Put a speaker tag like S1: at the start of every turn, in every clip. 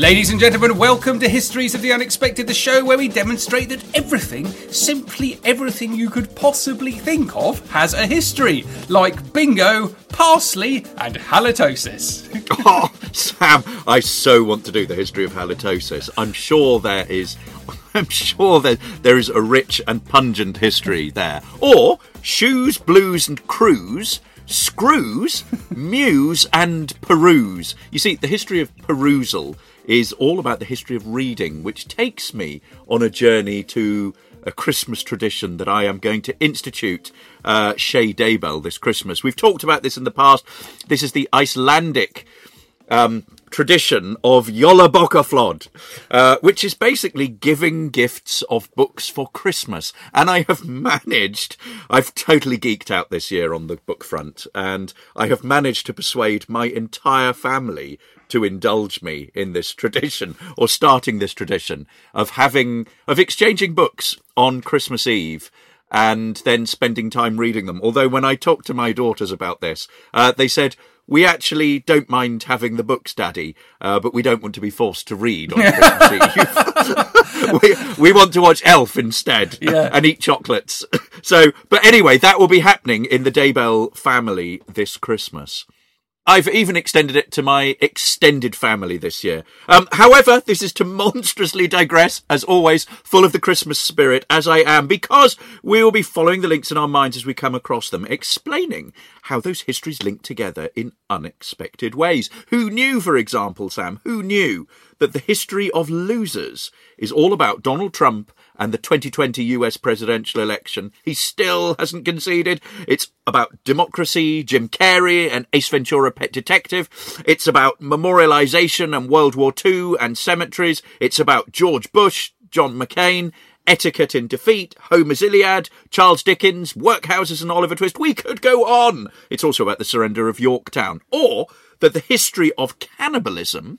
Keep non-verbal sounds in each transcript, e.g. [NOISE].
S1: Ladies and gentlemen, welcome to Histories of the Unexpected, the show where we demonstrate that everything, simply everything you could possibly think of, has a history, like bingo, parsley, and halitosis. [LAUGHS]
S2: Oh, Sam, I so want to do the history of halitosis. I'm sure there is. [LAUGHS] I'm sure that there is a rich and pungent history there. Or shoes, blues, and crews. Screws, [LAUGHS] muse, and peruse. You see, the history of perusal is all about the history of reading, which takes me on a journey to a Christmas tradition that I am going to institute uh, Shay Daybell this Christmas. We've talked about this in the past. This is the Icelandic um, tradition of Jólabókaflóð, uh, which is basically giving gifts of books for Christmas. And I have managed, I've totally geeked out this year on the book front, and I have managed to persuade my entire family to indulge me in this tradition or starting this tradition of having, of exchanging books on Christmas Eve and then spending time reading them. Although when I talked to my daughters about this, uh, they said, we actually don't mind having the books, Daddy, uh, but we don't want to be forced to read on Christmas [LAUGHS] Eve. [LAUGHS] we, we want to watch Elf instead
S1: Yeah.
S2: and eat chocolates. [LAUGHS] So, but anyway, that will be happening in the Daybell family this Christmas. I've even extended it to my extended family this year. Um, however, this is to monstrously digress, as always, full of the Christmas spirit, as I am, because we will be following the links in our minds as we come across them, explaining how those histories link together in unexpected ways. Who knew, for example, Sam, who knew that the history of losers is all about Donald Trump and the 2020 US presidential election. He still hasn't conceded. It's about democracy, Jim Carrey, and Ace Ventura Pet Detective. It's about memorialization and World War II and cemeteries. It's about George Bush, John McCain, Etiquette in Defeat, Homer's Iliad, Charles Dickens, Workhouses and Oliver Twist. We could go on. It's also about the surrender of Yorktown. Or that the history of cannibalism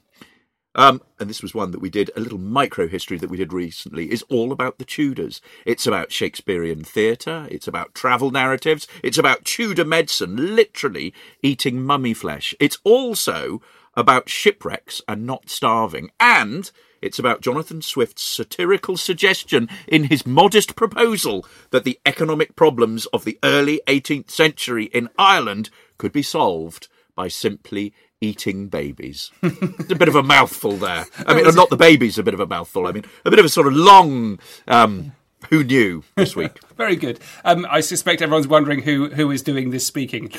S2: um, and this was one that we did, a little micro history that we did recently, is all about the Tudors. It's about Shakespearean theatre, it's about travel narratives, it's about Tudor medicine, literally eating mummy flesh. It's also about shipwrecks and not starving. And it's about Jonathan Swift's satirical suggestion in his modest proposal that the economic problems of the early 18th century in Ireland could be solved by simply eating babies. [LAUGHS] it's a bit of a mouthful there. I mean, not the babies, a bit of a mouthful. I mean, a bit of a sort of long. Um, who knew this week? [LAUGHS]
S1: Very good. Um, I suspect everyone's wondering who, who is doing this speaking.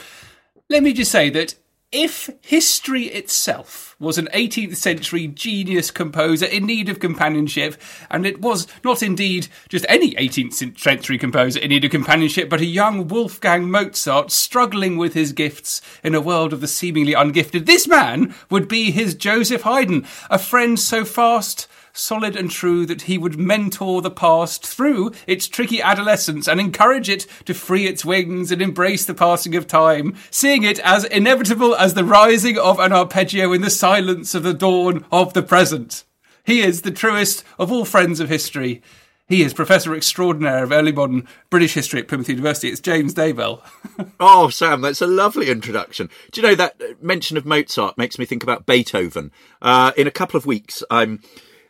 S1: Let me just say that if history itself was an 18th century genius composer in need of companionship, and it was not indeed just any 18th century composer in need of companionship, but a young Wolfgang Mozart struggling with his gifts in a world of the seemingly ungifted, this man would be his Joseph Haydn, a friend so fast solid and true that he would mentor the past through its tricky adolescence and encourage it to free its wings and embrace the passing of time, seeing it as inevitable as the rising of an arpeggio in the silence of the dawn of the present. He is the truest of all friends of history. He is Professor Extraordinaire of Early Modern British History at Plymouth University. It's James Daybell. [LAUGHS]
S2: Oh, Sam, that's a lovely introduction. Do you know that mention of Mozart makes me think about Beethoven? Uh, in a couple of weeks, I'm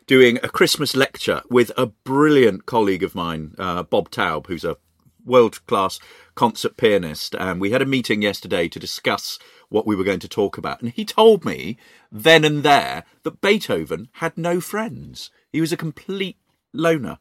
S2: doing a Christmas lecture with a brilliant colleague of mine, uh, Bob Taub, who's a world class concert pianist. And we had a meeting yesterday to discuss what we were going to talk about. And he told me then and there that Beethoven had no friends. He was a complete loner.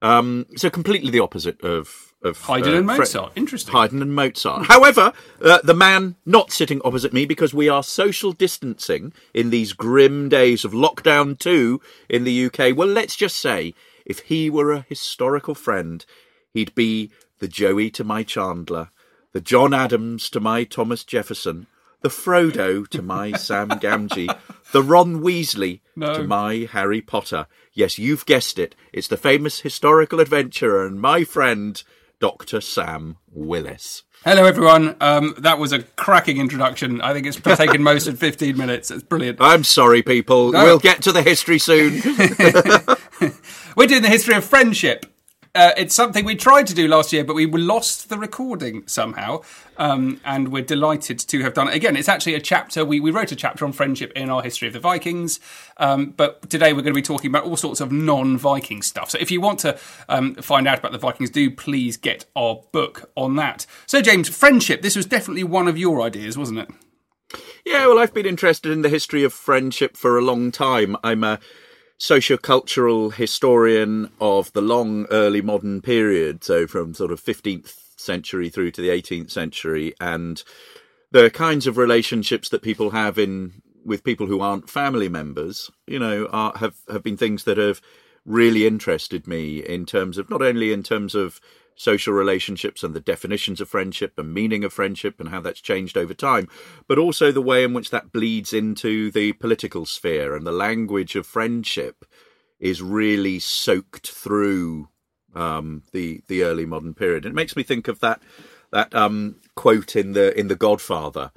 S2: Um, so completely the opposite of, of
S1: Haydn
S2: uh,
S1: and
S2: Fre-
S1: Mozart. Interesting.
S2: Haydn and Mozart. However, uh, the man not sitting opposite me because we are social distancing in these grim days of lockdown two in the UK. Well, let's just say if he were a historical friend, he'd be the Joey to my Chandler, the John Adams to my Thomas Jefferson, the Frodo to my [LAUGHS] Sam Gamgee, the Ron Weasley
S1: No.
S2: to my Harry Potter. Yes, you've guessed it. It's the famous historical adventurer and my friend, Dr. Sam Willis.
S1: Hello, everyone. Um, that was a cracking introduction. I think it's taken most of 15 minutes. It's brilliant.
S2: I'm sorry, people.
S1: No.
S2: We'll get to the history soon. [LAUGHS]
S1: We're doing the history of friendship. Uh, it's something we tried to do last year, but we lost the recording somehow. Um, and we're delighted to have done it again. It's actually a chapter, we, we wrote a chapter on friendship in our history of the Vikings. Um, but today we're going to be talking about all sorts of non Viking stuff. So if you want to um, find out about the Vikings, do please get our book on that. So, James, friendship, this was definitely one of your ideas, wasn't it?
S2: Yeah, well, I've been interested in the history of friendship for a long time. I'm a sociocultural historian of the long early modern period, so from sort of 15th century through to the 18th century, and the kinds of relationships that people have in with people who aren't family members, you know, are, have have been things that have really interested me in terms of not only in terms of social relationships and the definitions of friendship and meaning of friendship and how that's changed over time, but also the way in which that bleeds into the political sphere and the language of friendship is really soaked through um, the the early modern period. It makes me think of that that um, quote in the in the Godfather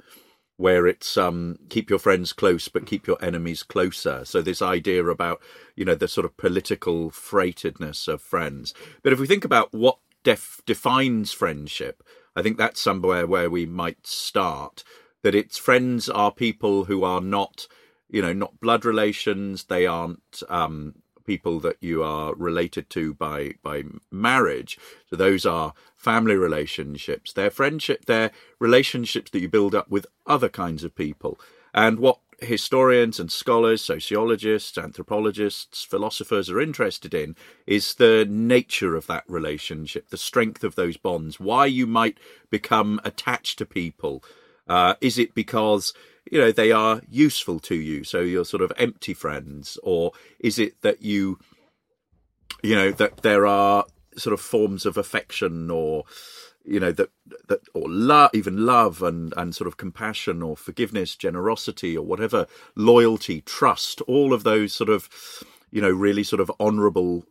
S2: where it's um, keep your friends close but keep your enemies closer. So this idea about you know the sort of political freightedness of friends. But if we think about what def- defines friendship, I think that's somewhere where we might start. That it's friends are people who are not you know not blood relations. They aren't um, people that you are related to by by marriage. So those are family relationships. They're friendship. They're relationships that you build up with other kinds of people. And what historians and scholars, sociologists, anthropologists, philosophers are interested in is the nature of that relationship, the strength of those bonds, why you might become attached to people. Uh, is it because you know they are useful to you, so you're sort of empty friends, or is it that you, you know, that there are sort of forms of affection or you know that that or love even love and and sort of compassion or forgiveness generosity or whatever loyalty trust all of those sort of you know really sort of honorable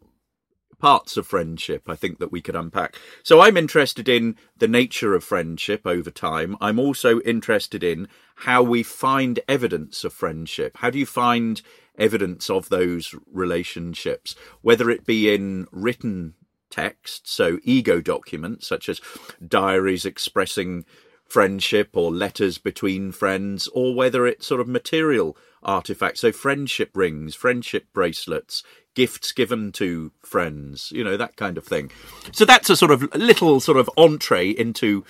S2: parts of friendship I think that we could unpack. So I'm interested in the nature of friendship over time. I'm also interested in how we find evidence of friendship. How do you find evidence of those relationships, whether it be in written text, so ego documents such as diaries expressing friendship or letters between friends, or whether it's sort of material artifacts, so friendship rings, friendship bracelets, gifts given to friends, you know, that kind of thing. So that's a sort of little sort of entree into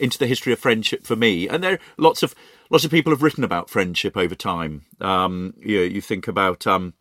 S2: into the history of friendship for me. And there are lots of lots of people have written about friendship over time. Um, you know, you think about um,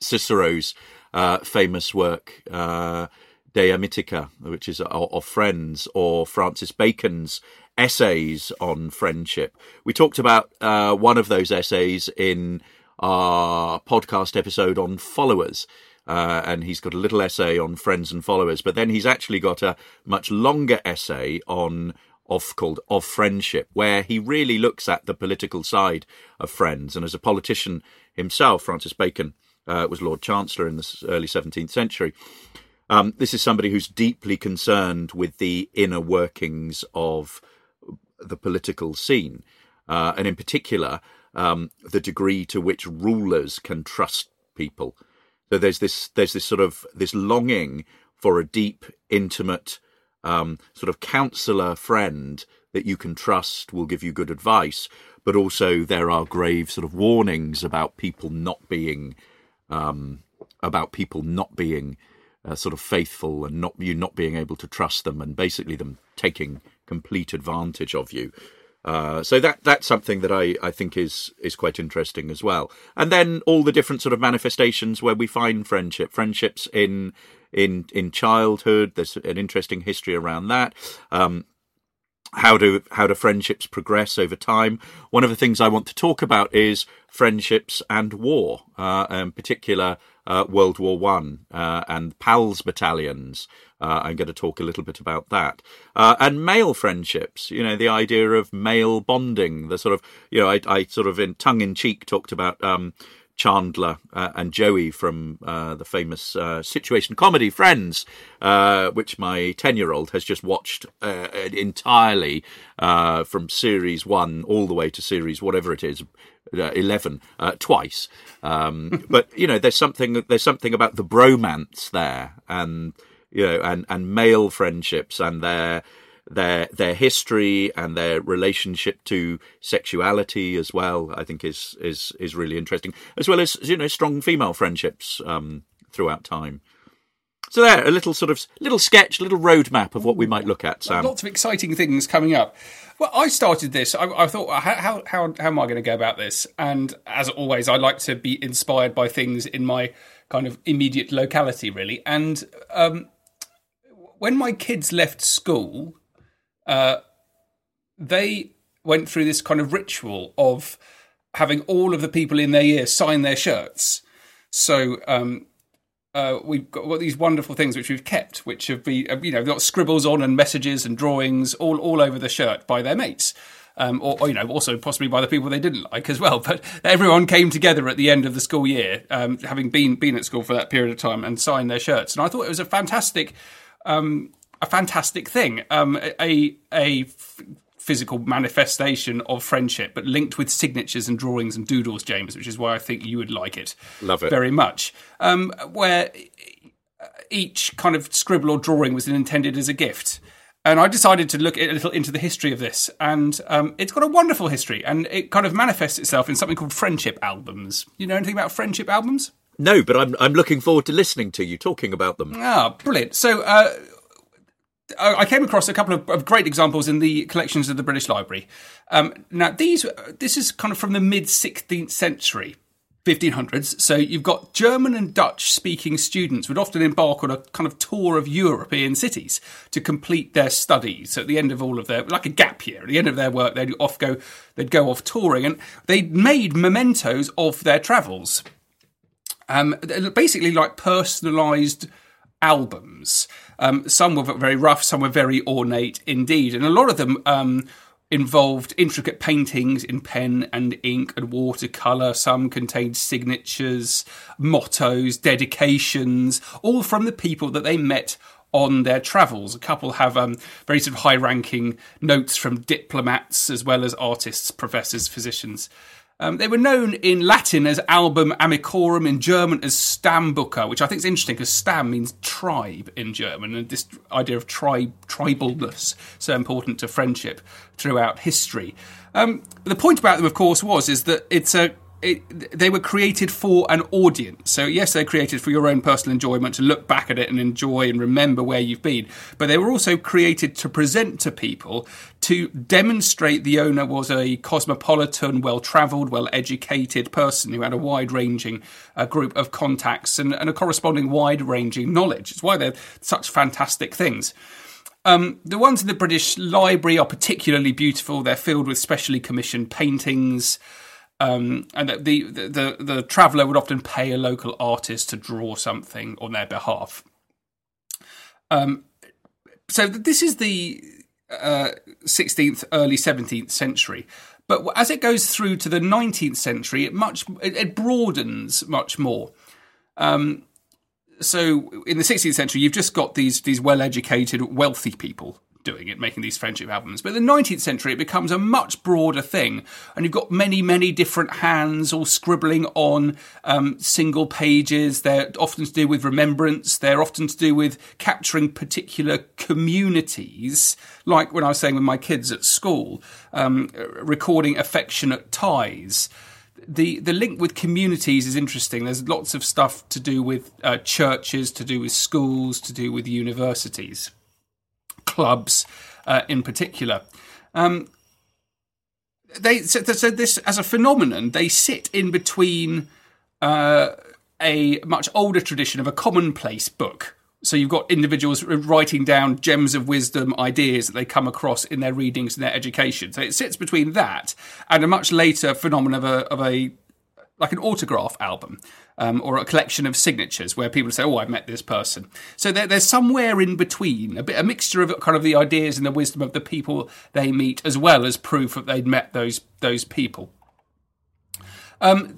S2: Cicero's uh, famous work, uh, De Amicitia, which is of, friends, or Francis Bacon's essays on friendship. We talked about uh, one of those essays in our podcast episode on followers. Uh, and he's got a little essay on friends and followers, but then he's actually got a much longer essay on of called of friendship, where he really looks at the political side of friends. And as a politician himself, Francis Bacon uh, was Lord Chancellor in the early 17th century. Um, this is somebody who's deeply concerned with the inner workings of the political scene, uh, and in particular, um, the degree to which rulers can trust people. So there's this there's this sort of this longing for a deep, intimate um, sort of counselor friend that you can trust will give you good advice, but also there are grave sort of warnings about people not being um, about people not being uh, sort of faithful and not you not being able to trust them and basically them taking complete advantage of you. Uh, so that that's something that I, I think is is quite interesting as well. And then all the different sort of manifestations where we find friendship, friendships in in in childhood. There's an interesting history around that. Um, how do how do friendships progress over time? One of the things I want to talk about is friendships and war, uh, in particular uh, World War One uh, and PALS battalions. Uh, I'm going to talk a little bit about that uh, and male friendships. You know, the idea of male bonding. The sort of you know, I, I sort of in tongue in cheek talked about. Um, Chandler uh, and Joey from uh, the famous uh, situation comedy Friends, uh, which my 10 year old has just watched uh, entirely uh, from series one all the way to series whatever it is. 11 twice um, [LAUGHS] but you know there's something there's something about the bromance there and you know and and male friendships and their their their history and their relationship to sexuality as well. I think is is is really interesting, as well as you know strong female friendships um, throughout time. So there, a little sort of little sketch, little roadmap of what we might look at. Sam,
S1: lots of exciting things coming up. Well, I started this. I, I thought, how, how how am I going to go about this? And as always, I like to be inspired by things in my kind of immediate locality, really. And um, when my kids left school, uh, they went through this kind of ritual of having all of the people in their year sign their shirts. So um, uh, we've got, got, these wonderful things which we've kept, which have been uh, you know got scribbles on and messages and drawings all all over the shirt by their mates. Um, or, or, you know, also possibly by the people they didn't like as well. [LAUGHS] But everyone came together at the end of the school year, um, having been been at school for that period of time, and signed their shirts. And I thought it was a fantastic um, a fantastic thing. Um, a a physical manifestation of friendship, but linked with signatures and drawings and doodles, James, which is why I think you would like it.
S2: Love it
S1: very much. Um, where each kind of scribble or drawing was intended as a gift. And I decided to look a little into the history of this, and um, it's got a wonderful history, and it kind of manifests itself in something called friendship albums. You know anything about friendship albums?
S2: No, but I'm I'm looking forward to listening to you talking about them.
S1: Ah, brilliant! So uh, I came across a couple of, of, great examples in the collections of the British Library. Um, now, these this is kind of from the mid 16th century, 1500s. So you've got German and Dutch speaking students would often embark on a kind of tour of European cities to complete their studies. So at the end of all of their, like a gap year, at the end of their work, they'd off go, they'd go off touring, and they made mementos of their travels. Um, basically, like personalised albums. Um, some were very rough, some were very ornate indeed, and a lot of them um, involved intricate paintings in pen and ink and watercolour. Some contained signatures, mottos, dedications, all from the people that they met on their travels. A couple have um, very sort of high ranking notes from diplomats as well as artists, professors, physicians. Um, they were known in Latin as Album Amicorum, in German as Stammbucher, which I think is interesting because Stamm means tribe in German, and this idea of tribe tribalness so important to friendship throughout history. Um, the point about them, of course, was is that it's a it, they were created for an audience. So yes, they're created for your own personal enjoyment to look back at it and enjoy and remember where you've been. But they were also created to present to people to demonstrate the owner was a cosmopolitan, well-travelled, well-educated person who had a wide-ranging uh, group of contacts and, and a corresponding wide-ranging knowledge. It's why they're such fantastic things. Um, the ones in the British Library are particularly beautiful. They're filled with specially commissioned paintings. Um, and the, the, the, the traveller would often pay a local artist to draw something on their behalf. Um, so this is the uh, 16th, early 17th century. But as it goes through to the 19th century, it much it, it broadens much more. Um, so in the 16th century, you've just got these these well-educated, wealthy people doing it, making these friendship albums. But in the 19th century, it becomes a much broader thing. And you've got many, many different hands all scribbling on um, single pages. They're often to do with remembrance. They're often to do with capturing particular communities, like when I was saying with my kids at school, um, recording affectionate ties the the link with communities is interesting. There's lots of stuff to do with uh, churches, to do with schools, to do with universities clubs uh, in particular. Um, they so, so, this as a phenomenon they sit in between uh, a much older tradition of a commonplace book So you've got individuals writing down gems of wisdom, ideas that they come across in their readings and their education. So it sits between that and a much later phenomenon of a, of a like an autograph album um, or a collection of signatures where people say, "Oh, I met this person." So there, there's somewhere in between, a bit a mixture of kind of the ideas and the wisdom of the people they meet, as well as proof that they'd met those those people. Um,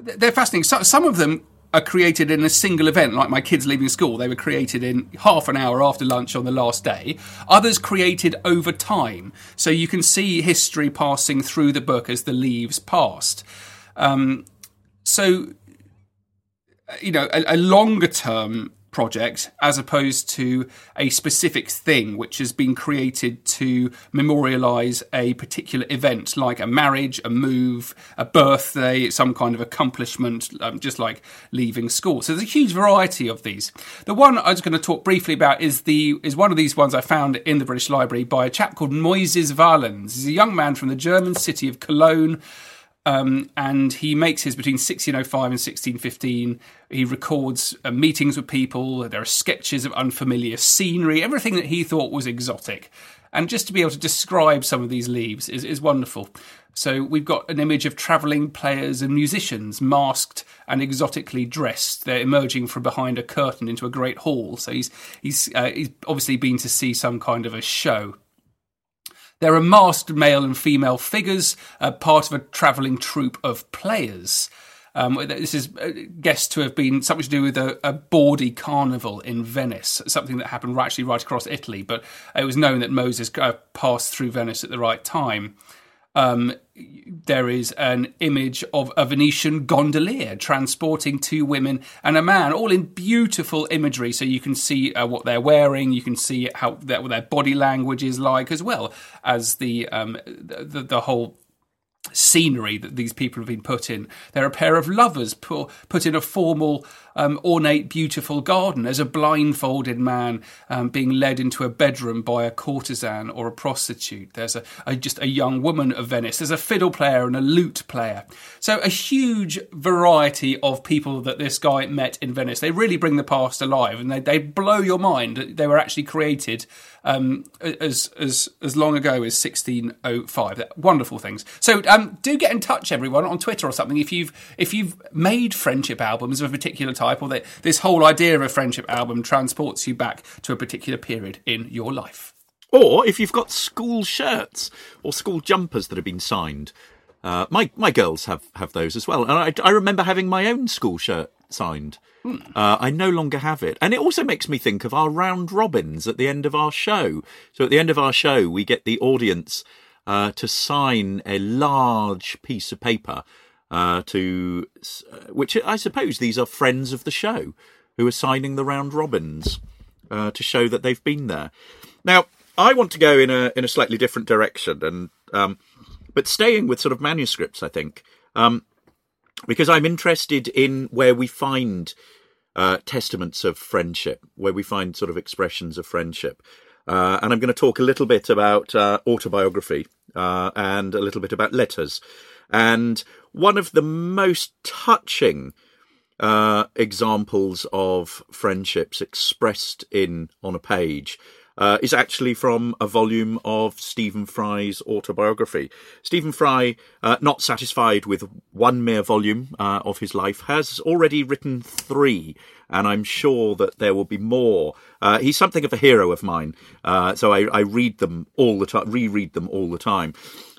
S1: they're fascinating. So, some of them are created in a single event, like my kids leaving school. They were created in half an hour after lunch on the last day. Others created over time. So you can see history passing through the book as the leaves passed. Um, so, you know, a, a longer term project as opposed to a specific thing which has been created to memorialize a particular event like a marriage, a move, a birthday, some kind of accomplishment, um, just like leaving school. So there's a huge variety of these. The one I was going to talk briefly about is the is one of these ones I found in the British Library by a chap called Moyses Walens. He's a young man from the German city of Cologne. Um, and he makes his between 1605 and 1615. He records uh, meetings with people. There are sketches of unfamiliar scenery, everything that he thought was exotic. And just to be able to describe some of these leaves is, is wonderful. So we've got an image of travelling players and musicians, masked and exotically dressed. They're emerging from behind a curtain into a great hall. So he's he's uh, he's obviously been to see some kind of a show. There are masked male and female figures, uh, part of a travelling troupe of players. Um, this is uh, guessed to have been something to do with a, a bawdy carnival in Venice, something that happened actually right across Italy, but it was known that Moses uh, passed through Venice at the right time um, there is an image of a Venetian gondolier transporting two women and a man, all in beautiful imagery. So you can see uh, what they're wearing, you can see how their, what their body language is like, as well as the um, the, the whole scenery that these people have been put in. They're a pair of lovers put, put in a formal, um, ornate, beautiful garden as a blindfolded man um, being led into a bedroom by a courtesan or a prostitute. There's a, a, just a young woman of Venice. There's a fiddle player and a lute player. So a huge variety of people that this guy met in Venice. They really bring the past alive and they, they blow your mind. They were actually created um, as as as long ago as 1605. Wonderful things. So um, do get in touch, everyone, on Twitter or something if you've if you've made friendship albums of a particular type, or that this whole idea of a friendship album transports you back to a particular period in your life.
S2: Or if you've got school shirts or school jumpers that have been signed. Uh, my my girls have, have those as well, and I, I remember having my own school shirt signed. Hmm. Uh, I no longer have it. And it also makes me think of our round robins at the end of our show. So at the end of our show, we get the audience uh, to sign a large piece of paper uh, to, uh, which I suppose these are friends of the show who are signing the round robins uh, to show that they've been there. Now, I want to go in a in a slightly different direction, and um, but staying with sort of manuscripts, I think. Um, because I'm interested in where we find uh, testaments of friendship, where we find sort of expressions of friendship. Uh, and I'm going to talk a little bit about uh, autobiography uh, and a little bit about letters. And one of the most touching uh, examples of friendships expressed in on a page uh, is actually from a volume of Stephen Fry's autobiography. Stephen Fry, uh, not satisfied with one mere volume uh, of his life, has already written three, and I'm sure that there will be more. Uh, he's something of a hero of mine, uh, so I, I read them all the time, reread them all the time.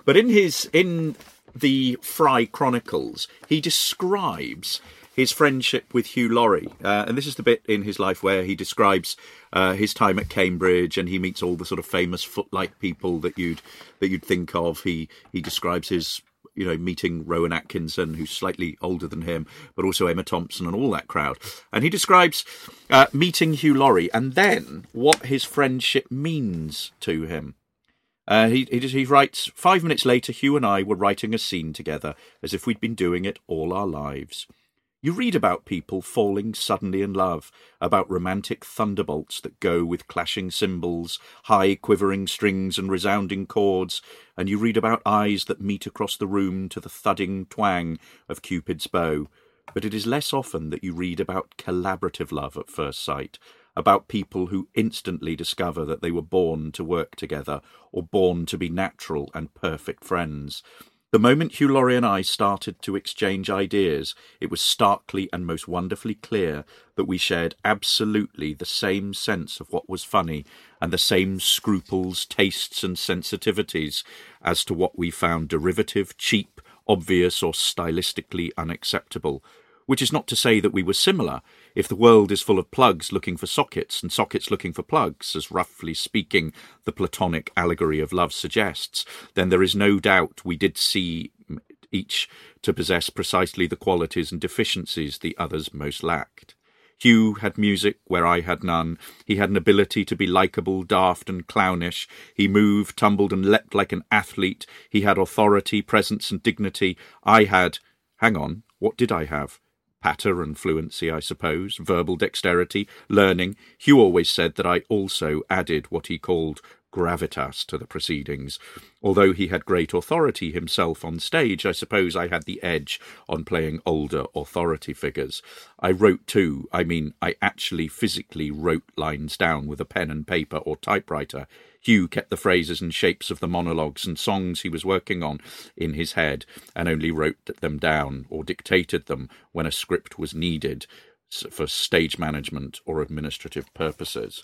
S2: But in his in the Fry Chronicles, he describes his friendship with Hugh Laurie. Uh, and this is the bit in his life where he describes uh, his time at Cambridge and he meets all the sort of famous footlight people that you'd that you'd think of. He he describes his you know, meeting Rowan Atkinson, who's slightly older than him, but also Emma Thompson and all that crowd. And he describes uh, meeting Hugh Laurie and then what his friendship means to him. Uh, he, he, he writes, Five minutes later, Hugh and I were writing a scene together as if we'd been doing it all our lives. You read about people falling suddenly in love, about romantic thunderbolts that go with clashing cymbals, high quivering strings and resounding chords, and you read about eyes that meet across the room to the thudding twang of Cupid's bow. But it is less often that you read about collaborative love at first sight, about people who instantly discover that they were born to work together or born to be natural and perfect friends. The moment Hugh Laurie and I started to exchange ideas, it was starkly and most wonderfully clear that we shared absolutely the same sense of what was funny and the same scruples, tastes, and sensitivities as to what we found derivative, cheap, obvious, or stylistically unacceptable. Which is not to say that we were similar. If the world is full of plugs looking for sockets and sockets looking for plugs, as roughly speaking the Platonic allegory of love suggests, then there is no doubt we did see each to possess precisely the qualities and deficiencies the others most lacked. Hugh had music where I had none. He had an ability to be likeable, daft, and clownish. He moved, tumbled, and leapt like an athlete. He had authority, presence, and dignity. I had. Hang on, what did I have? Patter and fluency, I suppose, verbal dexterity, learning. Hugh always said that I also added what he called gravitas to the proceedings. Although he had great authority himself on stage, I suppose I had the edge on playing older authority figures. I wrote too, I mean, I actually physically wrote lines down with a pen and paper or typewriter. Hugh kept the phrases and shapes of the monologues and songs he was working on in his head and only wrote them down or dictated them when a script was needed for stage management or administrative purposes.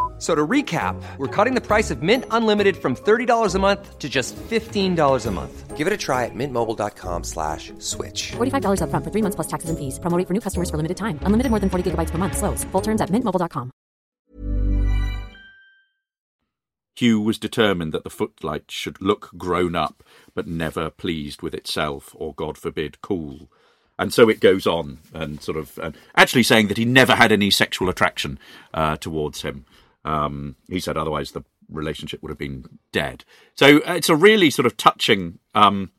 S3: So to recap, we're cutting the price of Mint Unlimited from $30 a month to just $15 a month. Give it a try at mintmobile.com slash switch.
S4: $45 upfront for three months plus taxes and fees. Promo for new customers for limited time. Unlimited more than 40 gigabytes per month. Slows. Full terms at mintmobile.com.
S2: Hugh was determined that the footlights should look grown up, but never pleased with itself, or God forbid, cool. And so it goes on, and sort of uh, actually saying that he never had any sexual attraction uh, towards him. Um, he said otherwise the relationship would have been dead. So uh, it's a really sort of touching, um,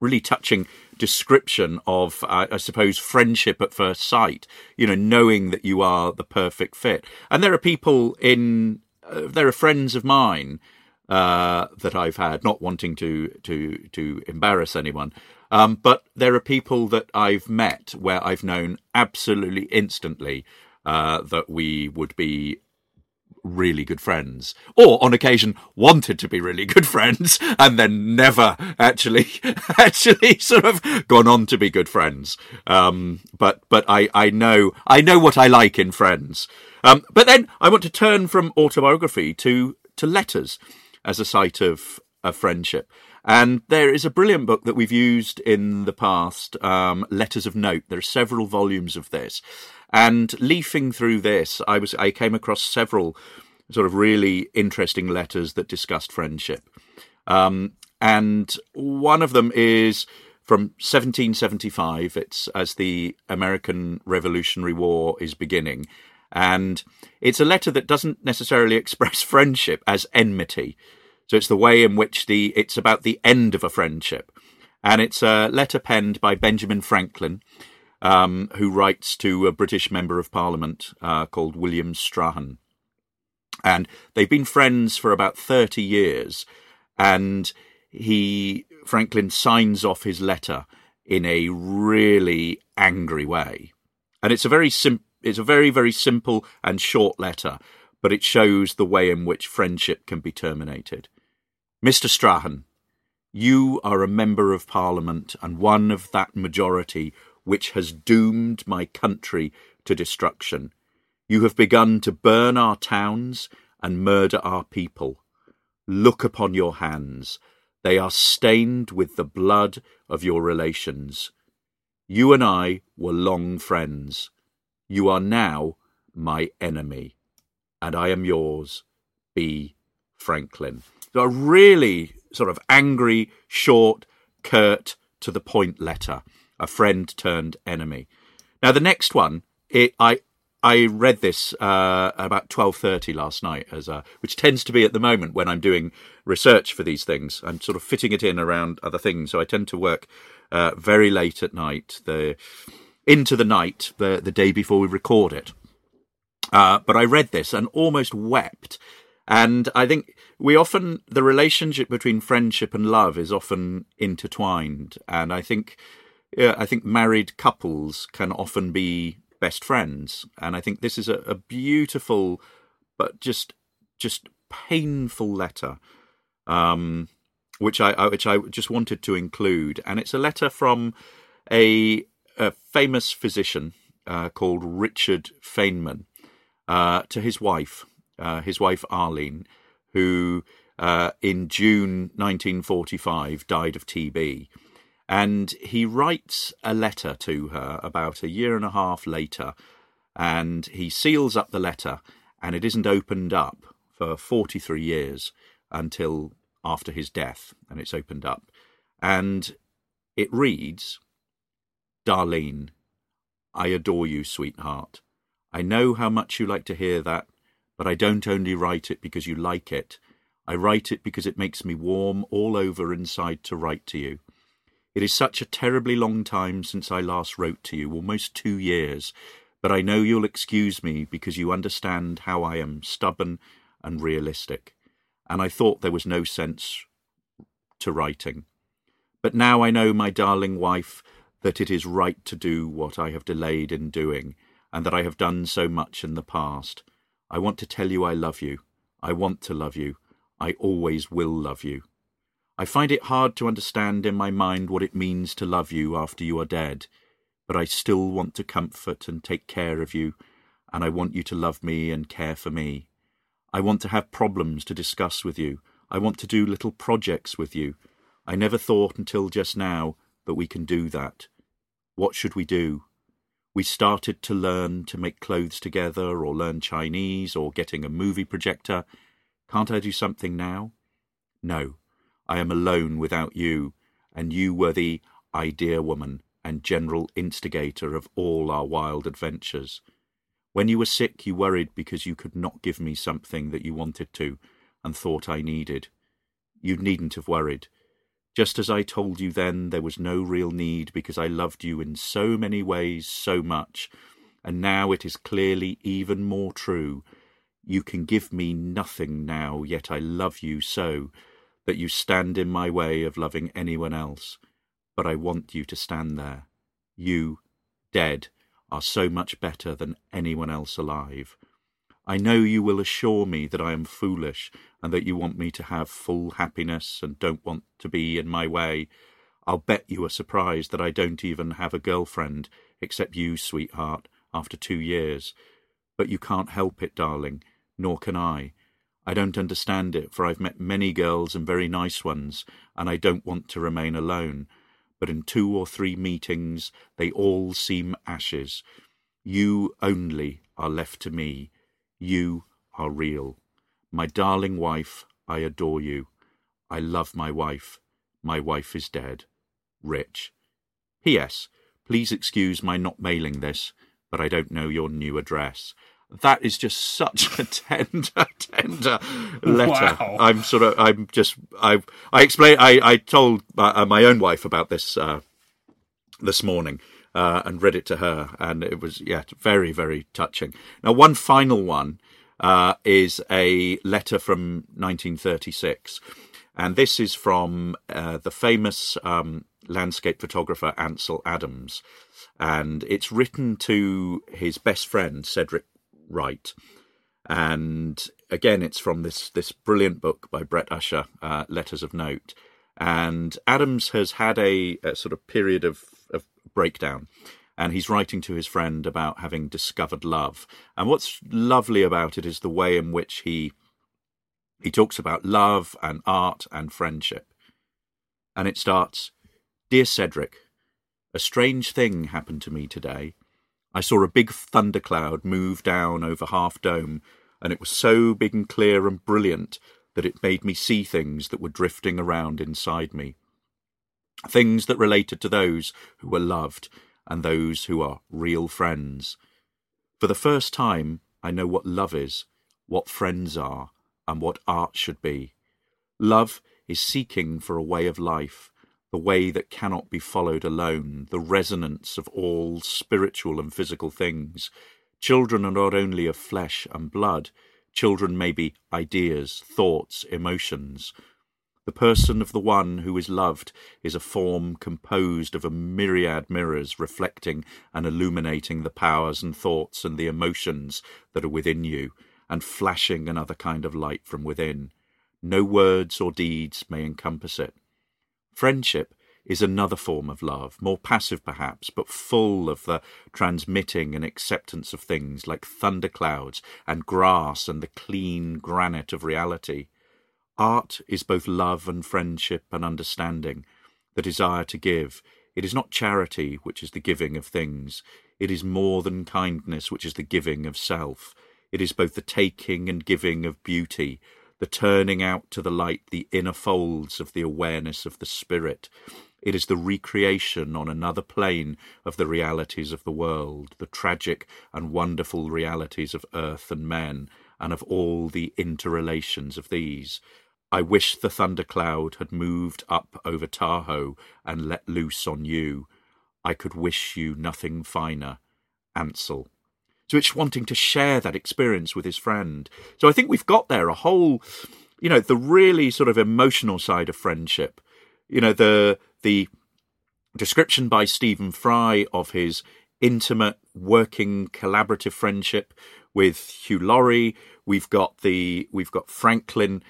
S2: really touching description of, uh, I suppose, friendship at first sight. You know, knowing that you are the perfect fit. And there are people in, uh, there are friends of mine uh, that I've had, not wanting to to to embarrass anyone. Um, but there are people that I've met where I've known absolutely instantly uh, that we would be really good friends, or on occasion wanted to be really good [LAUGHS] friends, and then never actually [LAUGHS] actually sort of gone on to be good friends. Um, but but I I know I know what I like in friends. Um, but then I want to turn from autobiography to to letters as a site of of friendship. And there is a brilliant book that we've used in the past, um, Letters of Note. There are several volumes of this. And leafing through this, I was I came across several sort of really interesting letters that discussed friendship. Um, and one of them is from 1775. It's as the American Revolutionary War is beginning. And it's a letter that doesn't necessarily [LAUGHS] express friendship as enmity. So it's the way in which the it's about the end of a friendship. And it's a letter penned by Benjamin Franklin, um, who writes to a British member of parliament uh, called William Strahan. And they've been friends for about 30 years. And he, Franklin, signs off his letter in a really angry way. And it's a very sim- it's a very, very simple and short letter, but it shows the way in which friendship can be terminated. Mr. Strahan, you are a member of Parliament and one of that majority which has doomed my country to destruction. You have begun to burn our towns and murder our people. Look upon your hands. They are stained with the blood of your relations. You and I were long friends. You are now my enemy, and I am yours, B. Franklin. So a really sort of angry, short, curt, to the point letter. A friend turned enemy. Now the next one, it, I I read this uh, about twelve thirty last night, as a, which tends to be at the moment when I'm doing research for these things. I'm sort of fitting it in around other things, so I tend to work uh, very late at night. The into the night the, the day before we record it. Uh, but I read this and almost wept. And I think we often, the relationship between friendship and love is often intertwined. And I think, uh, I think married couples can often be best friends. And I think this is a, a beautiful, but just, just painful letter. Um, which I, which I just wanted to include, and it's a letter from a a famous physician uh, called Richard Feynman uh, to his wife, uh, his wife Arline, who uh, in June 1945 died of TB. And he writes a letter to her about a year and a half later, and he seals up the letter, and it isn't opened up for 43 years until after his death, and it's opened up. And it reads D'Arline, I adore you, sweetheart. I know how much you like to hear that, but I don't only write it because you like it. I write it because it makes me warm all over inside to write to you. It is such a terribly long time since I last wrote to you, almost two years, but I know you'll excuse me because you understand how I am stubborn and realistic, and I thought there was no sense to writing. But now I know, my darling wife, that it is right to do what I have delayed in doing, and that I have done so much in the past. I want to tell you I love you. I want to love you. I always will love you. I find it hard to understand in my mind what it means to love you after you are dead, but I still want to comfort and take care of you, and I want you to love me and care for me. I want to have problems to discuss with you. I want to do little projects with you. I never thought until just now but we can do that. What should we do? We started to learn to make clothes together, or learn Chinese, or getting a movie projector. Can't I do something now? No, I am alone without you, and you were the idea woman and general instigator of all our wild adventures. When you were sick, you worried because you could not give me something that you wanted to and thought I needed. You needn't have worried. Just as I told you then there was no real need because I loved you in so many ways so much, and now it is clearly even more true. You can give me nothing now, yet I love you so that you stand in my way of loving anyone else. But I want you to stand there. You, dead, are so much better than anyone else alive. I know you will assure me that I am foolish and that you want me to have full happiness and don't want to be in my way. I'll bet you are surprised that I don't even have a girlfriend, except you, sweetheart, after two years. But you can't help it, darling, nor can I. I don't understand it, for I've met many girls and very nice ones, and I don't want to remain alone. But in two or three meetings they all seem ashes. You only are left to me you are real. My darling wife, I adore you. I love my wife. My wife is dead. Rich. P.S. Please excuse my not mailing this, but I don't know your new address. That is just such a [LAUGHS] tender, tender letter.
S1: Wow.
S2: I'm sort of, I'm just, I, I explained, I, I told my, uh, my own wife about this uh, this morning uh, and read it to her, and it was, yeah, very, very touching. Now, one final one uh, is a letter from 1936, and this is from uh, the famous um, landscape photographer Ansel Adams, and it's written to his best friend Cedric Wright. And again, it's from this this brilliant book by Brett Usher, uh, Letters of Note. And Adams has had a, a sort of period of, of breakdown, and he's writing to his friend about having discovered love. And what's lovely about it is the way in which he he talks about love and art and friendship. And it starts, "Dear Cedric, a strange thing happened to me today. I saw a big thundercloud move down over Half Dome, and it was so big and clear and brilliant that it made me see things that were drifting around inside me. Things that related to those who were loved and those who are real friends. For the first time, I know what love is, what friends are, and what art should be. Love is seeking for a way of life, the way that cannot be followed alone, the resonance of all spiritual and physical things. Children are not only of flesh and blood, children may be ideas, thoughts, emotions. The person of the one who is loved is a form composed of a myriad mirrors reflecting and illuminating the powers and thoughts and the emotions that are within you, and flashing another kind of light from within. No words or deeds may encompass it. Friendship is another form of love, more passive perhaps, but full of the transmitting and acceptance of things like thunderclouds and grass and the clean granite of reality. Art is both love and friendship and understanding, the desire to give. It is not charity, which is the giving of things. It is more than kindness, which is the giving of self. It is both the taking and giving of beauty, the turning out to the light the inner folds of the awareness of the spirit. It is the recreation on another plane of the realities of the world, the tragic and wonderful realities of earth and men, and of all the interrelations of these. I wish the thundercloud had moved up over Tahoe and let loose on you. I could wish you nothing finer. Ansel. So it's wanting to share that experience with his friend. So I think we've got there a whole, you know, the really sort of emotional side of friendship. You know, the the description by Stephen Fry of his intimate, working, collaborative friendship with Hugh Laurie. We've got the we've got Franklin,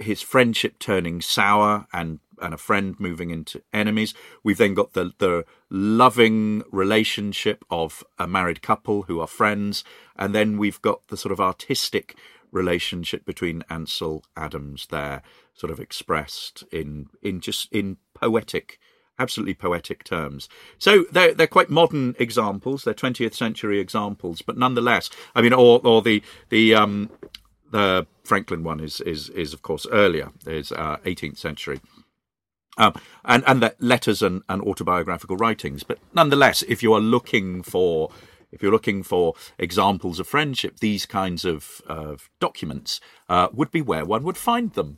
S2: his friendship turning sour and and a friend moving into enemies. We've then got the the loving relationship of a married couple who are friends, and then we've got the sort of artistic relationship between Ansel Adams there, sort of expressed in in just in poetic absolutely poetic terms. So they're they're quite modern examples. They're 20th century examples, but nonetheless, I mean, or or the the um the Franklin one is is is of course earlier, is uh, 18th century. Um, and and the letters and, and autobiographical writings, but nonetheless, if you are looking for if you're looking for examples of friendship, these kinds of, of documents uh, would be where one would find them.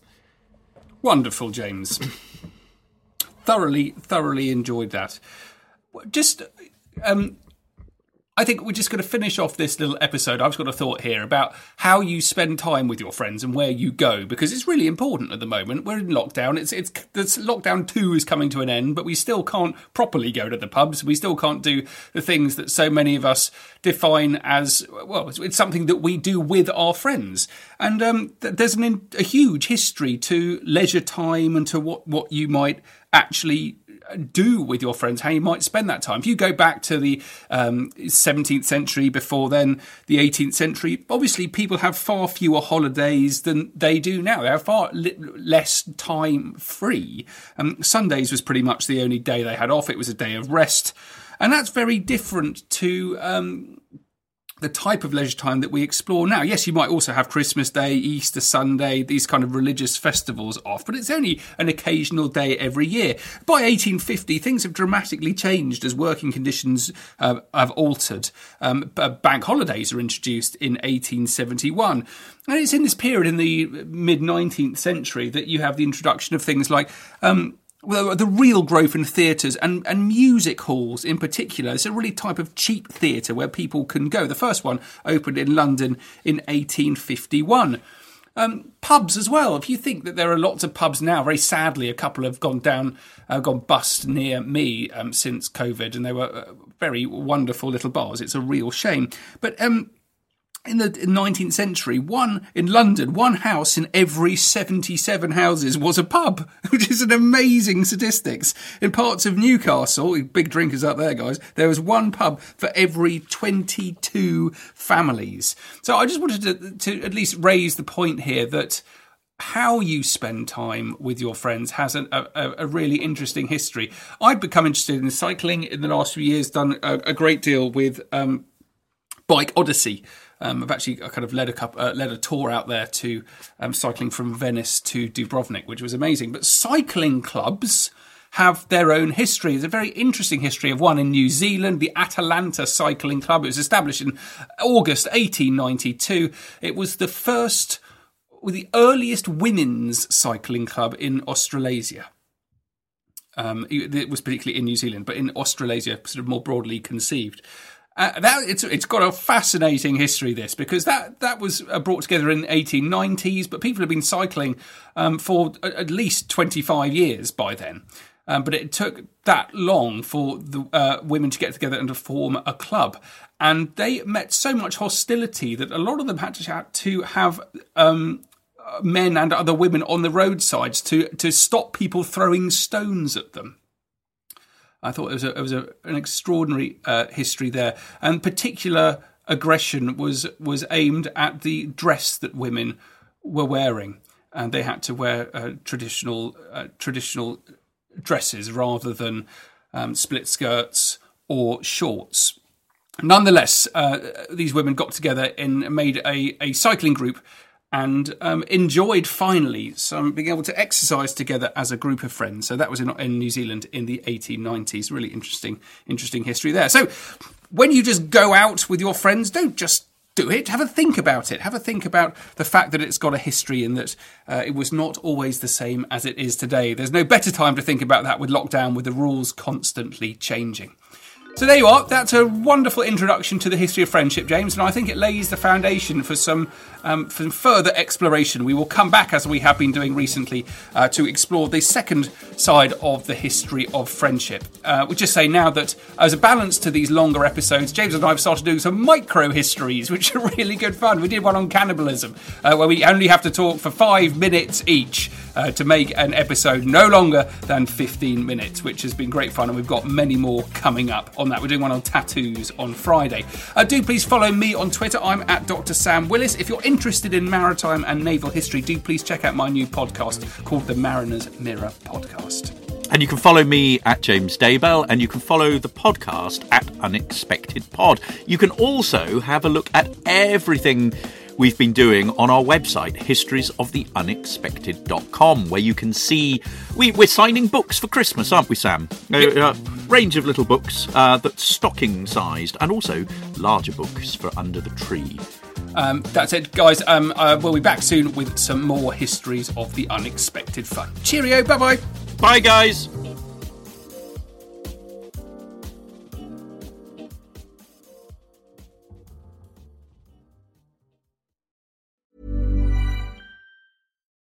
S1: Wonderful, James. thoroughly, thoroughly enjoyed that. Just, um, I think we're just going to finish off this little episode. I've got a thought here about how you spend time with your friends and where you go because it's really important at the moment. We're in lockdown. It's it's this lockdown two is coming to an end, but we still can't properly go to the pubs. We still can't do the things that so many of us define as well. It's, it's something that we do with our friends, and um, th- there's an, a huge history to leisure time and to what what you might actually do with your friends, how you might spend that time. If you go back to the um, 17th century, before then, the 18th century, obviously people have far fewer holidays than they do now. They have far li- less time free. Um, Sundays was pretty much the only day they had off. It was a day of rest. And that's very different to. Um, the type of leisure time that we explore now. Yes, you might also have Christmas Day, Easter Sunday, these kind of religious festivals off, but it's only an occasional day every year. By 1850, things have dramatically changed as working conditions uh, have altered. Um, bank holidays are introduced in 1871. And it's in this period in the mid 19th century that you have the introduction of things like um, well, the real growth in theatres and, and music halls in particular. It's a really type of cheap theatre where people can go. The first one opened in London in 1851. Um, pubs as well. If you think that there are lots of pubs now, very sadly, a couple have gone down, uh, gone bust near me um, since COVID, and they were uh, very wonderful little bars. It's a real shame. But um, in the 19th century, one in London, one house in every 77 houses was a pub, [LAUGHS] which is an amazing statistics. In parts of Newcastle, big drinkers up there, guys, there was one pub for every 22 families. So I just wanted to, to at least raise the point here that how you spend time with your friends has a, a, really interesting history. I've become interested in cycling in the last few years, done a, a great deal with um, Bike Odyssey um, I've actually kind of led a couple, uh, led a tour out there to um, cycling from Venice to Dubrovnik, which was amazing. But cycling clubs have their own history. There's a very interesting history of one in New Zealand, the Atalanta Cycling Club. It was established in August 1892. It was the first, the earliest women's cycling club in Australasia. Um, it was particularly in New Zealand, but in Australasia, sort of more broadly conceived. Uh, that it's it's got a fascinating history this because that that was uh, brought together in the 1890s, but people have been cycling um, for at least 25 years by then. Um, but it took that long for the uh, women to get together and to form a club, and they met so much hostility that a lot of them had to, have um, men and other women on the roadsides to to stop people throwing stones at them. I thought it was, a, it was a, an extraordinary uh, history there, and particular aggression was was aimed at the dress that women were wearing, and they had to wear uh, traditional uh, traditional dresses rather than um, split skirts or shorts. Nonetheless, uh, these women got together and made a, a cycling group and um, enjoyed finally some being able to exercise together as a group of friends. So that was in, in, New Zealand in the 1890s. Really interesting, interesting history there. So when you just go out with your friends, don't just do it. Have a think about it. Have a think about the fact that it's got a history and that uh, it was not always the same as it is today. There's no better time to think about that with lockdown, with the rules constantly changing. So there you are. That's a wonderful introduction to the history of friendship, James, and I think it lays the foundation for some um, for further exploration. We will come back, as we have been doing recently, uh, to explore the second side of the history of friendship. Uh, we just say now that as a balance to these longer episodes, James and I have started doing some micro histories, which are really good fun. We did one on cannibalism, uh, where we only have to talk for five minutes each uh, to make an episode no longer than 15 minutes, which has been great fun, and we've got many more coming up on that. We're doing one on tattoos on Friday. Uh, do please follow me on Twitter. I'm at Dr. Sam Willis. If you're interested in maritime and naval history, do please check out my new podcast called the Mariner's Mirror Podcast.
S2: And you can follow me at James Daybell, and you can follow the podcast at Unexpected Pod. You can also have a look at everything we've been doing on our website, historiesoftheunexpected.com, where you can see we, we're signing books for Christmas, aren't we, Sam? A uh, uh, range of little books uh, that's stocking sized, and also larger books for under the tree.
S1: Um, that's it, guys. Um, uh, we'll be back soon with some more histories of the unexpected fun. Cheerio, bye bye.
S2: Bye, guys.